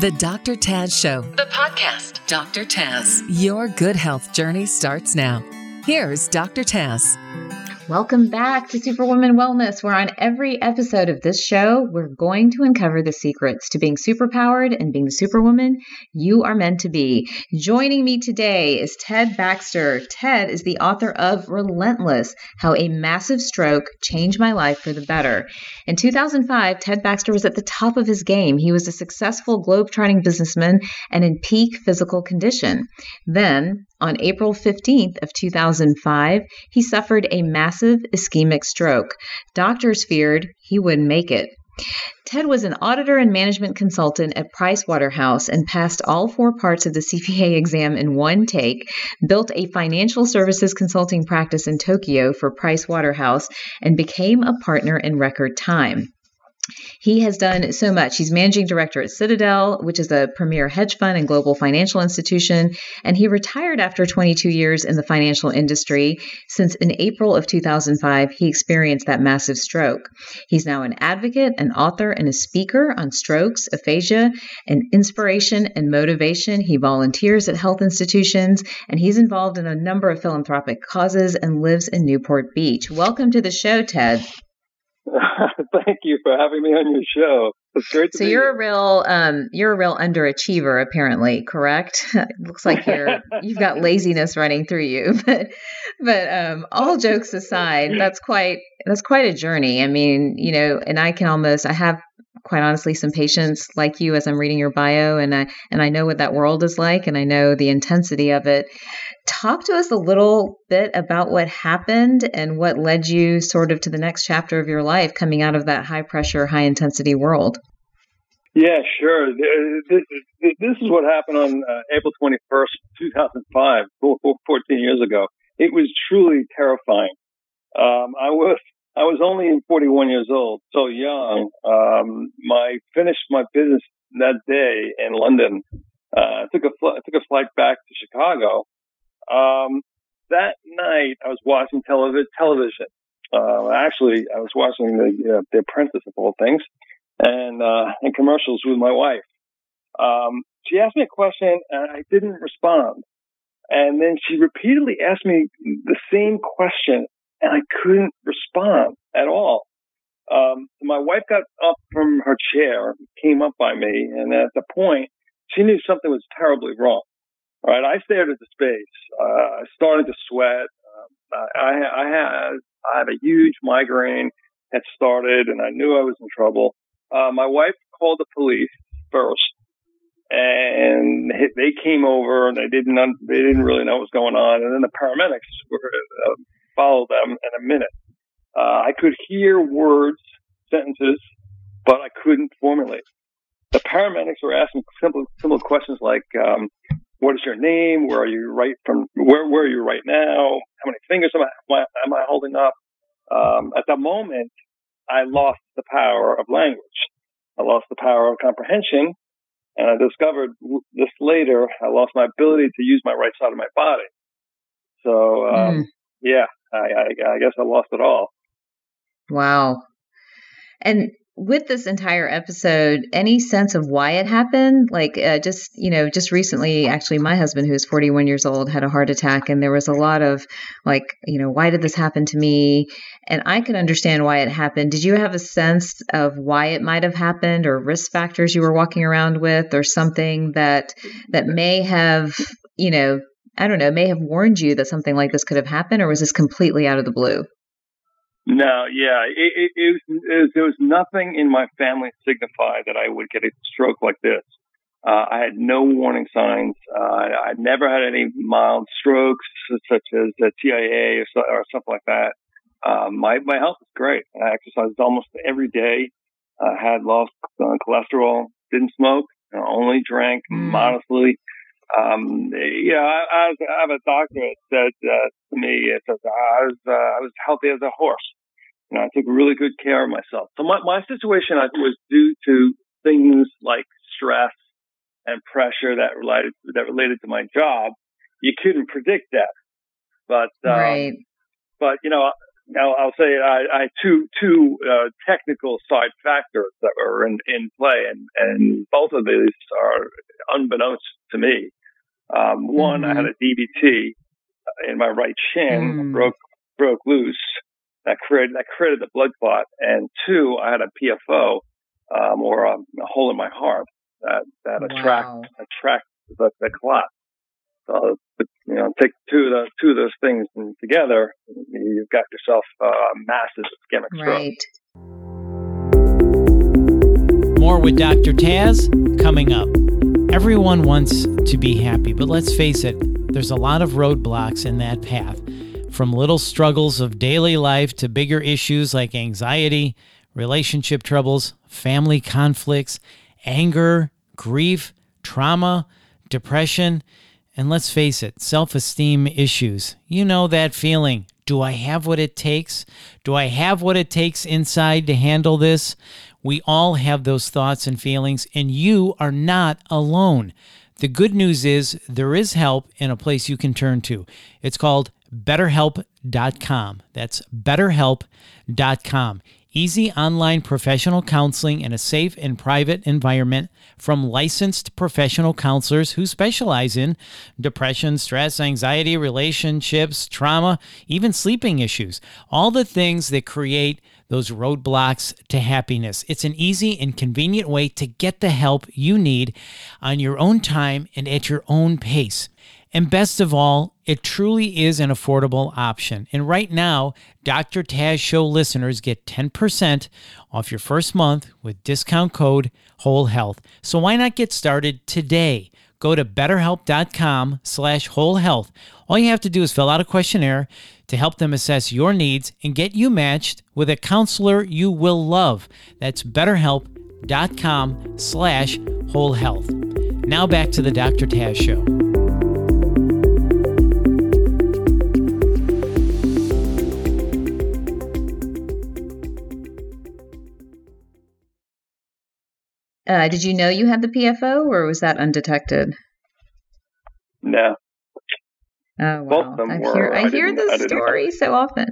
The Dr. Taz Show, the podcast. Dr. Taz, your good health journey starts now. Here's Dr. Taz. Welcome back to Superwoman Wellness, where on every episode of this show, we're going to uncover the secrets to being superpowered and being the superwoman you are meant to be. Joining me today is Ted Baxter. Ted is the author of Relentless How a Massive Stroke Changed My Life for the Better. In 2005, Ted Baxter was at the top of his game. He was a successful globe-trotting businessman and in peak physical condition. Then, on April 15th of 2005, he suffered a massive ischemic stroke. Doctors feared he wouldn't make it. Ted was an auditor and management consultant at Price Waterhouse and passed all four parts of the CPA exam in one take, built a financial services consulting practice in Tokyo for Price Waterhouse, and became a partner in record time. He has done so much. He's managing director at Citadel, which is a premier hedge fund and global financial institution, and he retired after 22 years in the financial industry. Since in April of 2005, he experienced that massive stroke. He's now an advocate, an author, and a speaker on strokes, aphasia, and inspiration and motivation. He volunteers at health institutions, and he's involved in a number of philanthropic causes and lives in Newport Beach. Welcome to the show, Ted. Thank you for having me on your show. It's great so you're here. a real um, you're a real underachiever, apparently, correct? it looks like you're you've got laziness running through you. But but um, all jokes aside, that's quite that's quite a journey. I mean, you know, and I can almost I have quite honestly some patients like you as I'm reading your bio and I and I know what that world is like and I know the intensity of it. Talk to us a little bit about what happened and what led you sort of to the next chapter of your life coming out of that high pressure, high intensity world. Yeah, sure. This, is what happened on uh, April 21st, 2005, 14 years ago. It was truly terrifying. Um, I was I was only 41 years old, so young. Um, my finished my business that day in London. Uh, took a fl- took a flight back to Chicago. Um, that night, I was watching televi- television. Uh, actually, I was watching the uh, The Apprentice of all things, and uh, and commercials with my wife. Um, she asked me a question, and I didn't respond. And then she repeatedly asked me the same question and I couldn't respond at all. Um, my wife got up from her chair, came up by me, and at the point, she knew something was terribly wrong. All right, I stared into space. Uh, I started to sweat. Um, I, I, had I had a huge migraine had started, and I knew I was in trouble. Uh, my wife called the police first, and they came over, and they didn't they didn't really know what was going on, and then the paramedics were uh, follow them in a minute. Uh, I could hear words, sentences, but I couldn't formulate. The paramedics were asking simple, simple questions like, um, "What is your name? Where are you right from? Where Where are you right now? How many fingers am I am I holding up?" Um, at the moment, I lost the power of language. I lost the power of comprehension, and I discovered this later. I lost my ability to use my right side of my body. So, um, mm. Yeah, I, I, I guess I lost it all. Wow. And with this entire episode, any sense of why it happened? Like, uh, just, you know, just recently, actually, my husband, who's 41 years old, had a heart attack, and there was a lot of, like, you know, why did this happen to me? And I could understand why it happened. Did you have a sense of why it might have happened, or risk factors you were walking around with, or something that that may have, you know, I don't know, may have warned you that something like this could have happened, or was this completely out of the blue? No, yeah, it, it, it, was, there was nothing in my family signify that I would get a stroke like this. Uh, I had no warning signs. Uh, I never had any mild strokes, such as a TIA or, so, or something like that. Um, my my health is great. I exercised almost every day. I had lost uh, cholesterol. Didn't smoke. Only drank mm. modestly. Um, you know, I, I, have a doctor that said uh, to me, it says, I was, uh, I was healthy as a horse. You know, I took really good care of myself. So my, my situation I was due to things like stress and pressure that related, that related to my job. You couldn't predict that. But, um, right. but, you know, I'll, I'll say I, I two two uh, technical side factors that were in, in play, and, and both of these are unbeknownst to me. Um, one, mm-hmm. I had a DVT in my right shin, mm. broke broke loose. That created that created the blood clot, and two, I had a PFO um, or a, a, hole in my heart that that wow. attract attract the, the clot. So you know, take two of those two of those things together, you've got yourself a massive ischemic stroke. Right. More with Dr. Taz coming up. Everyone wants to be happy, but let's face it, there's a lot of roadblocks in that path. From little struggles of daily life to bigger issues like anxiety, relationship troubles, family conflicts, anger, grief, trauma, depression, and let's face it, self esteem issues. You know that feeling. Do I have what it takes? Do I have what it takes inside to handle this? We all have those thoughts and feelings, and you are not alone. The good news is there is help in a place you can turn to. It's called betterhelp.com. That's betterhelp.com. Easy online professional counseling in a safe and private environment from licensed professional counselors who specialize in depression, stress, anxiety, relationships, trauma, even sleeping issues. All the things that create those roadblocks to happiness. It's an easy and convenient way to get the help you need on your own time and at your own pace. And best of all, it truly is an affordable option. And right now, Dr. Taz Show listeners get 10% off your first month with discount code Whole Health. So why not get started today? Go to betterhelp.com slash whole health. All you have to do is fill out a questionnaire to help them assess your needs and get you matched with a counselor you will love. That's betterhelp.com slash whole health. Now back to the Dr. Taz Show. Uh, did you know you had the PFO, or was that undetected? No. Oh wow! I hear I, I hear this story so often.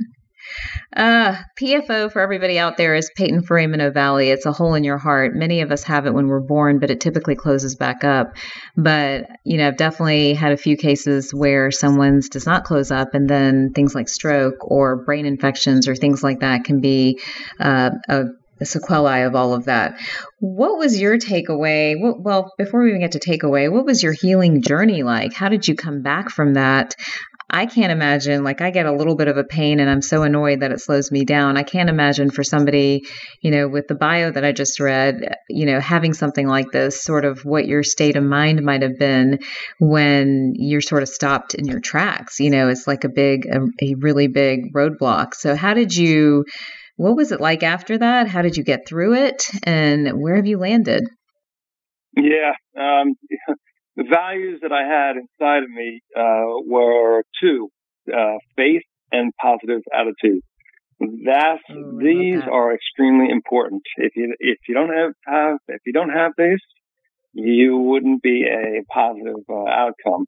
Uh, PFO for everybody out there is patent foramen ovale. It's a hole in your heart. Many of us have it when we're born, but it typically closes back up. But, you know, I've definitely had a few cases where someone's does not close up, and then things like stroke or brain infections or things like that can be uh, a the sequelae of all of that. What was your takeaway? Well, before we even get to takeaway, what was your healing journey like? How did you come back from that? I can't imagine, like, I get a little bit of a pain and I'm so annoyed that it slows me down. I can't imagine for somebody, you know, with the bio that I just read, you know, having something like this, sort of what your state of mind might have been when you're sort of stopped in your tracks. You know, it's like a big, a, a really big roadblock. So, how did you? What was it like after that? How did you get through it? And where have you landed? Yeah. Um, the values that I had inside of me uh, were two uh, faith and positive attitude. That's oh, these that. are extremely important. If you if you don't have, have if you don't have this, you wouldn't be a positive uh, outcome.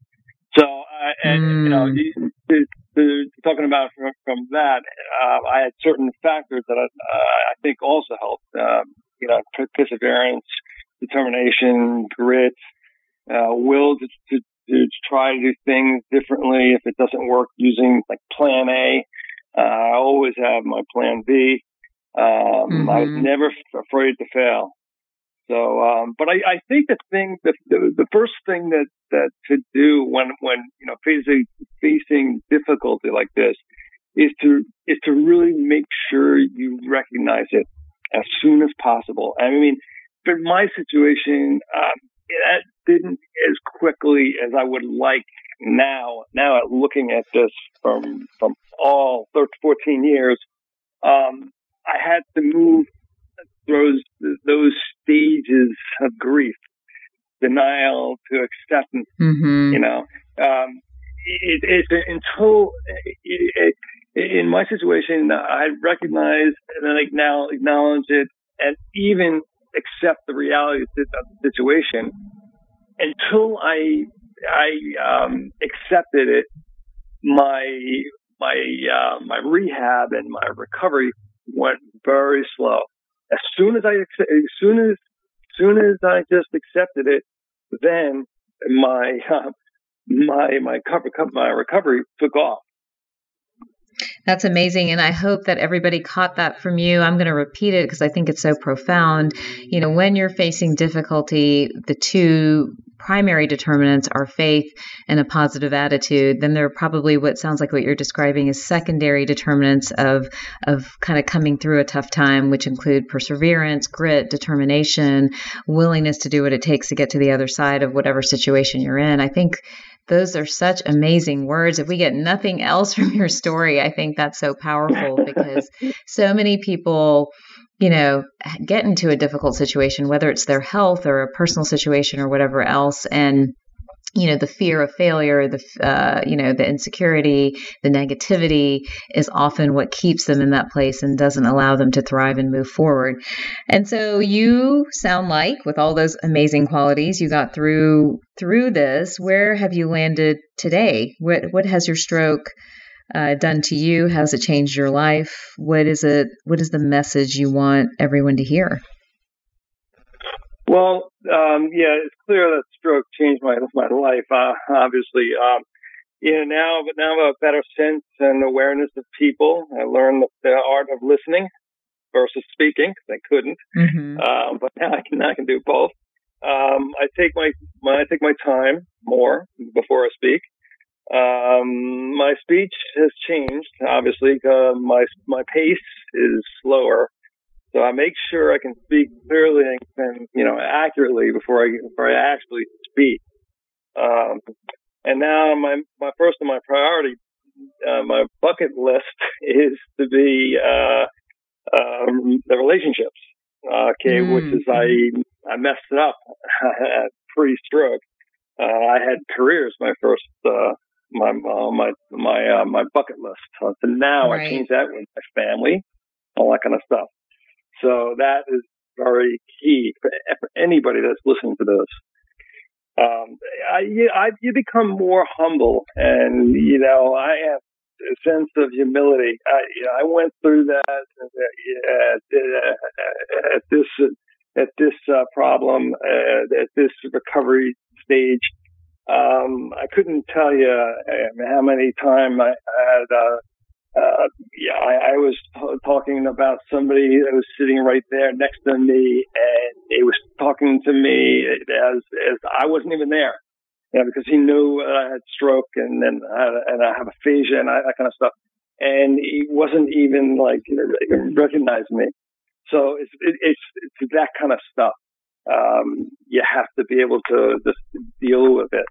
So, uh, and mm. you know, to, talking about from, from that, uh, I had certain factors that I, uh, I think also helped. Um, you know, perseverance, determination, grit, uh, will to, to, to try to do things differently if it doesn't work using like Plan A. Uh, I always have my Plan B. Um, mm-hmm. I was never afraid to fail. So, um, but I, I think the thing, the, the, the first thing that, that to do when, when, you know, facing, facing difficulty like this is to, is to really make sure you recognize it as soon as possible. I mean, for my situation, um, that didn't as quickly as I would like now. Now, at looking at this from from all 13, 14 years, um, I had to move those those stages of grief, denial to acceptance. Mm-hmm. You know, um, it, it, until it, in my situation, I recognize and then now acknowledge it, and even accept the reality of the situation. Until I I um, accepted it, my my uh, my rehab and my recovery went very slow. As soon as I as soon as soon as I just accepted it, then my uh, my my cover, my recovery took off. That's amazing. And I hope that everybody caught that from you. I'm going to repeat it because I think it's so profound. You know, when you're facing difficulty, the two primary determinants are faith and a positive attitude, then there are probably what sounds like what you're describing is secondary determinants of of kind of coming through a tough time, which include perseverance, grit, determination, willingness to do what it takes to get to the other side of whatever situation you're in. I think those are such amazing words. If we get nothing else from your story, I think that's so powerful because so many people, you know, get into a difficult situation, whether it's their health or a personal situation or whatever else. And you know the fear of failure the uh, you know the insecurity the negativity is often what keeps them in that place and doesn't allow them to thrive and move forward. And so you sound like with all those amazing qualities you got through through this where have you landed today? What what has your stroke uh, done to you? How has it changed your life? What is it what is the message you want everyone to hear well, um, yeah, it's clear that stroke changed my my life. Uh, obviously, um, you know now, but now I have a better sense and awareness of people. I learned the, the art of listening versus speaking. I couldn't, mm-hmm. uh, but now I can I can do both. Um, I take my, my I take my time more before I speak. Um, my speech has changed, obviously. Uh, my my pace is slower so I make sure I can speak clearly and, you know accurately before I before I actually speak. Um, and now my my first and my priority, uh, my bucket list is to be uh, um, the relationships. Okay, mm. which is I I messed it up pre-stroke. Uh, I had careers my first uh, my uh, my my uh, my bucket list. So now right. I changed that with my family, all that kind of stuff. So that is very key for, anybody that's listening to this. Um, I, I, you become more humble, and you know I have a sense of humility. I, you know, I went through that at, at this at this uh, problem uh, at this recovery stage. Um, I couldn't tell you uh, how many times I had uh, uh, yeah, I, I was t- talking about somebody that was sitting right there next to me, and he was talking to me as as I wasn't even there, you know, because he knew that I had stroke and then and I have aphasia and I, that kind of stuff, and he wasn't even like recognized me. So it's it, it's it's that kind of stuff. Um, you have to be able to just deal with it.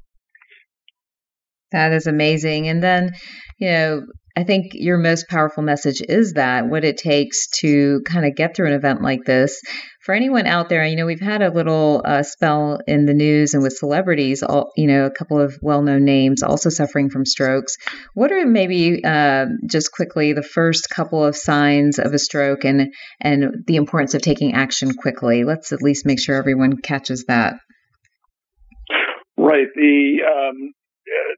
That is amazing. And then, you know, I think your most powerful message is that what it takes to kind of get through an event like this. For anyone out there, you know, we've had a little uh, spell in the news and with celebrities, all, you know, a couple of well known names also suffering from strokes. What are maybe uh, just quickly the first couple of signs of a stroke and, and the importance of taking action quickly? Let's at least make sure everyone catches that. Right. The um,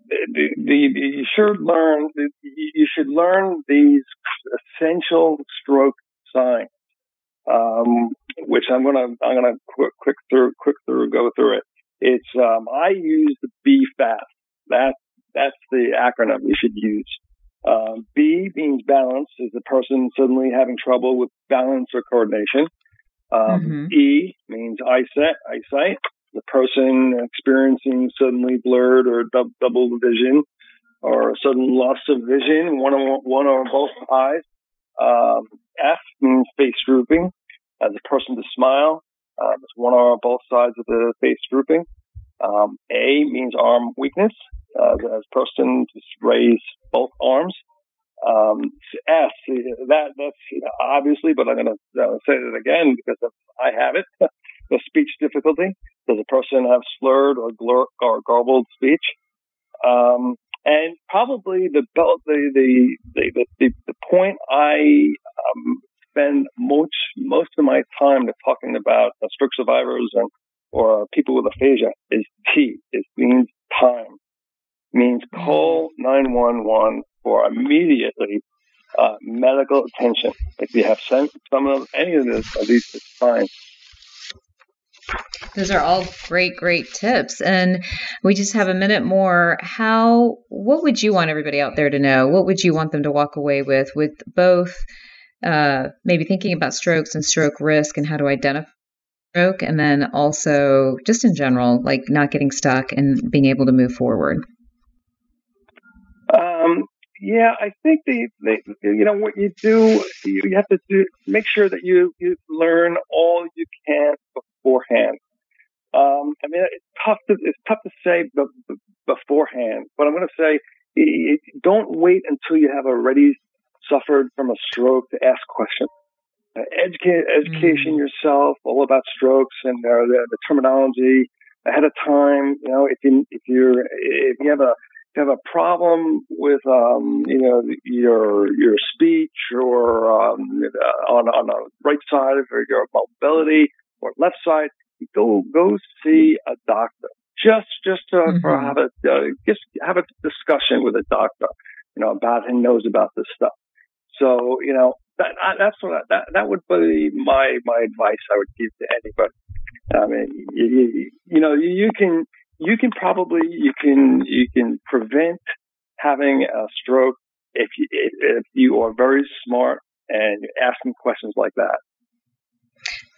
the, the, you should learn you should learn these essential stroke signs, um, which I'm gonna I'm gonna quick quick through quick through go through it. It's um, I use the B fast. That that's the acronym you should use. Um, B means balance, is the person suddenly having trouble with balance or coordination. Um, mm-hmm. E means eyesight, eyesight the person experiencing suddenly blurred or dub- double vision or sudden loss of vision, one or, one or both eyes. Um, F means face drooping, as a person to smile. Um, it's one or both sides of the face drooping. Um, a means arm weakness, uh, as a person to raise both arms. Um, S, that, that's obviously, but I'm going to uh, say it again because I have it. the speech difficulty. Does a person have slurred or, glur- or garbled speech? Um, and probably the, the, the, the, the, the point I um, spend most, most of my time talking about uh, stroke survivors and or people with aphasia is T. It means time. It means call 911 for immediately uh, medical attention. If you have some, some of any of this, of these signs. Those are all great, great tips. And we just have a minute more. How, what would you want everybody out there to know? What would you want them to walk away with, with both uh, maybe thinking about strokes and stroke risk and how to identify stroke, and then also just in general, like not getting stuck and being able to move forward? Um, yeah, I think the, the, you know what you do, you have to do make sure that you you learn all you can beforehand. Um, I mean, it's tough to it's tough to say beforehand, but I'm going to say don't wait until you have already suffered from a stroke to ask questions. Uh, educate, education mm. yourself all about strokes and uh, the, the terminology ahead of time. You know, if you if you're if you have a if you have a problem with um, you know your your speech or um, on on the right side of your mobility or left side, go go see a doctor. Just just to, mm-hmm. for have a uh, just have a discussion with a doctor, you know, about who knows about this stuff. So you know that that's what that that would be my my advice I would give to anybody. I mean, you, you, you know, you can you can probably you can you can prevent having a stroke if you if you are very smart and asking questions like that.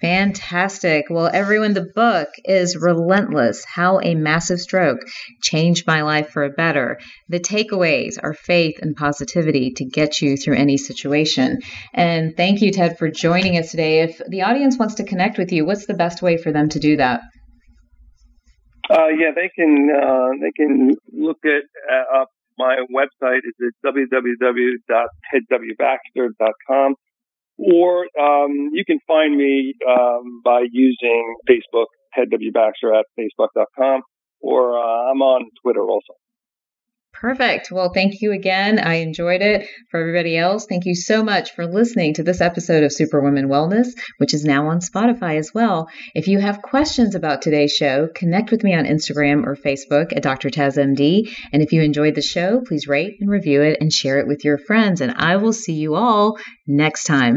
Fantastic. Well, everyone, the book is Relentless How a Massive Stroke Changed My Life for a Better. The takeaways are faith and positivity to get you through any situation. And thank you, Ted, for joining us today. If the audience wants to connect with you, what's the best way for them to do that? Uh, yeah, they can uh, they can look at uh, my website is at www.tedwbaxter.com or um, you can find me um, by using Facebook, Ted W. Baxter at facebook.com, or uh, I'm on Twitter also. Perfect. Well, thank you again. I enjoyed it. For everybody else, thank you so much for listening to this episode of Superwoman Wellness, which is now on Spotify as well. If you have questions about today's show, connect with me on Instagram or Facebook at Dr. TazMD. And if you enjoyed the show, please rate and review it and share it with your friends. And I will see you all next time.